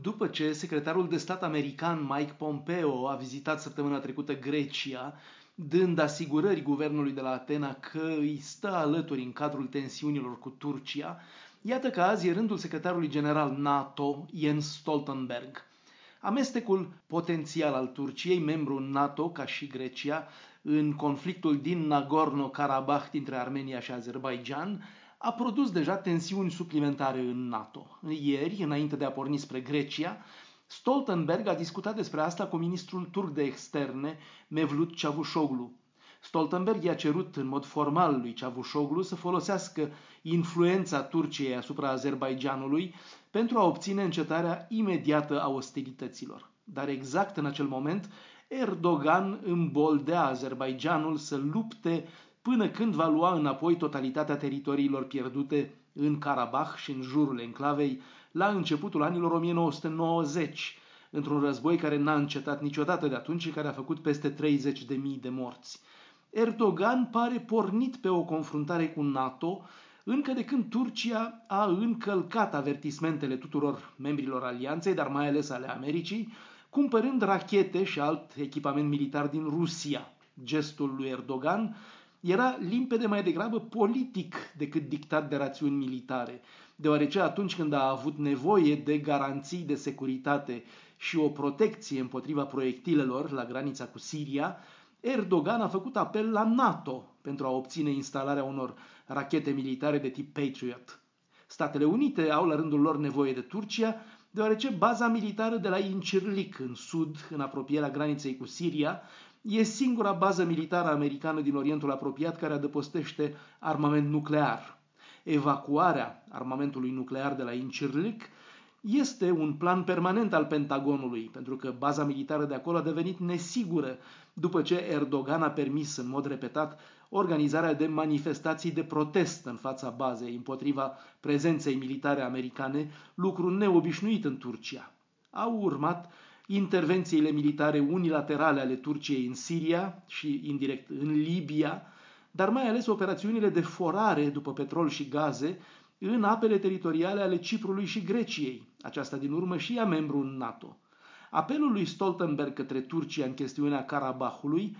După ce secretarul de stat american Mike Pompeo a vizitat săptămâna trecută Grecia, dând asigurări guvernului de la Atena că îi stă alături în cadrul tensiunilor cu Turcia, iată că azi e rândul secretarului general NATO, Jens Stoltenberg. Amestecul potențial al Turciei, membru în NATO ca și Grecia, în conflictul din Nagorno-Karabakh dintre Armenia și Azerbaijan, a produs deja tensiuni suplimentare în NATO. Ieri, înainte de a porni spre Grecia, Stoltenberg a discutat despre asta cu ministrul turc de externe, Mevlut Cavusoglu. Stoltenberg i-a cerut în mod formal lui Cavusoglu să folosească influența Turciei asupra Azerbaijanului pentru a obține încetarea imediată a ostilităților. Dar exact în acel moment, Erdogan îmboldea Azerbaijanul să lupte până când va lua înapoi totalitatea teritoriilor pierdute în Karabakh și în jurul enclavei la începutul anilor 1990, într-un război care n-a încetat niciodată de atunci și care a făcut peste 30.000 de morți. Erdogan pare pornit pe o confruntare cu NATO încă de când Turcia a încălcat avertismentele tuturor membrilor alianței, dar mai ales ale Americii, cumpărând rachete și alt echipament militar din Rusia. Gestul lui Erdogan era limpede mai degrabă politic decât dictat de rațiuni militare, deoarece atunci când a avut nevoie de garanții de securitate și o protecție împotriva proiectilelor la granița cu Siria, Erdogan a făcut apel la NATO pentru a obține instalarea unor rachete militare de tip Patriot. Statele Unite au la rândul lor nevoie de Turcia, deoarece baza militară de la Incirlik, în sud, în apropierea graniței cu Siria, e singura bază militară americană din Orientul apropiat care adăpostește armament nuclear. Evacuarea armamentului nuclear de la Incirlik este un plan permanent al Pentagonului, pentru că baza militară de acolo a devenit nesigură după ce Erdogan a permis în mod repetat organizarea de manifestații de protest în fața bazei împotriva prezenței militare americane, lucru neobișnuit în Turcia. Au urmat intervențiile militare unilaterale ale Turciei în Siria și indirect în Libia, dar mai ales operațiunile de forare după petrol și gaze în apele teritoriale ale Ciprului și Greciei, aceasta din urmă și ea membru în NATO. Apelul lui Stoltenberg către Turcia în chestiunea Karabahului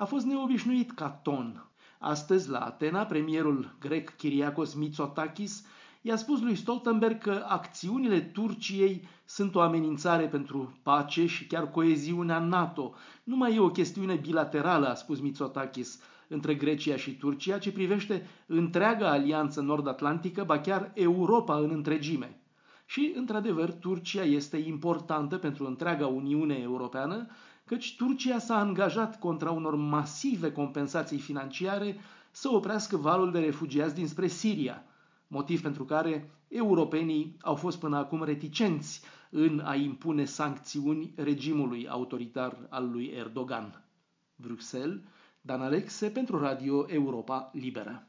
a fost neobișnuit ca ton. Astăzi, la Atena, premierul grec Kyriakos Mitsotakis i-a spus lui Stoltenberg că acțiunile Turciei sunt o amenințare pentru pace și chiar coeziunea NATO. Nu mai e o chestiune bilaterală, a spus Mitsotakis, între Grecia și Turcia, ci privește întreaga alianță nord-atlantică, ba chiar Europa în întregime. Și, într-adevăr, Turcia este importantă pentru întreaga Uniune Europeană, căci Turcia s-a angajat contra unor masive compensații financiare să oprească valul de refugiați dinspre Siria, motiv pentru care europenii au fost până acum reticenți în a impune sancțiuni regimului autoritar al lui Erdogan. Bruxelles, Dan Alexe pentru Radio Europa Liberă.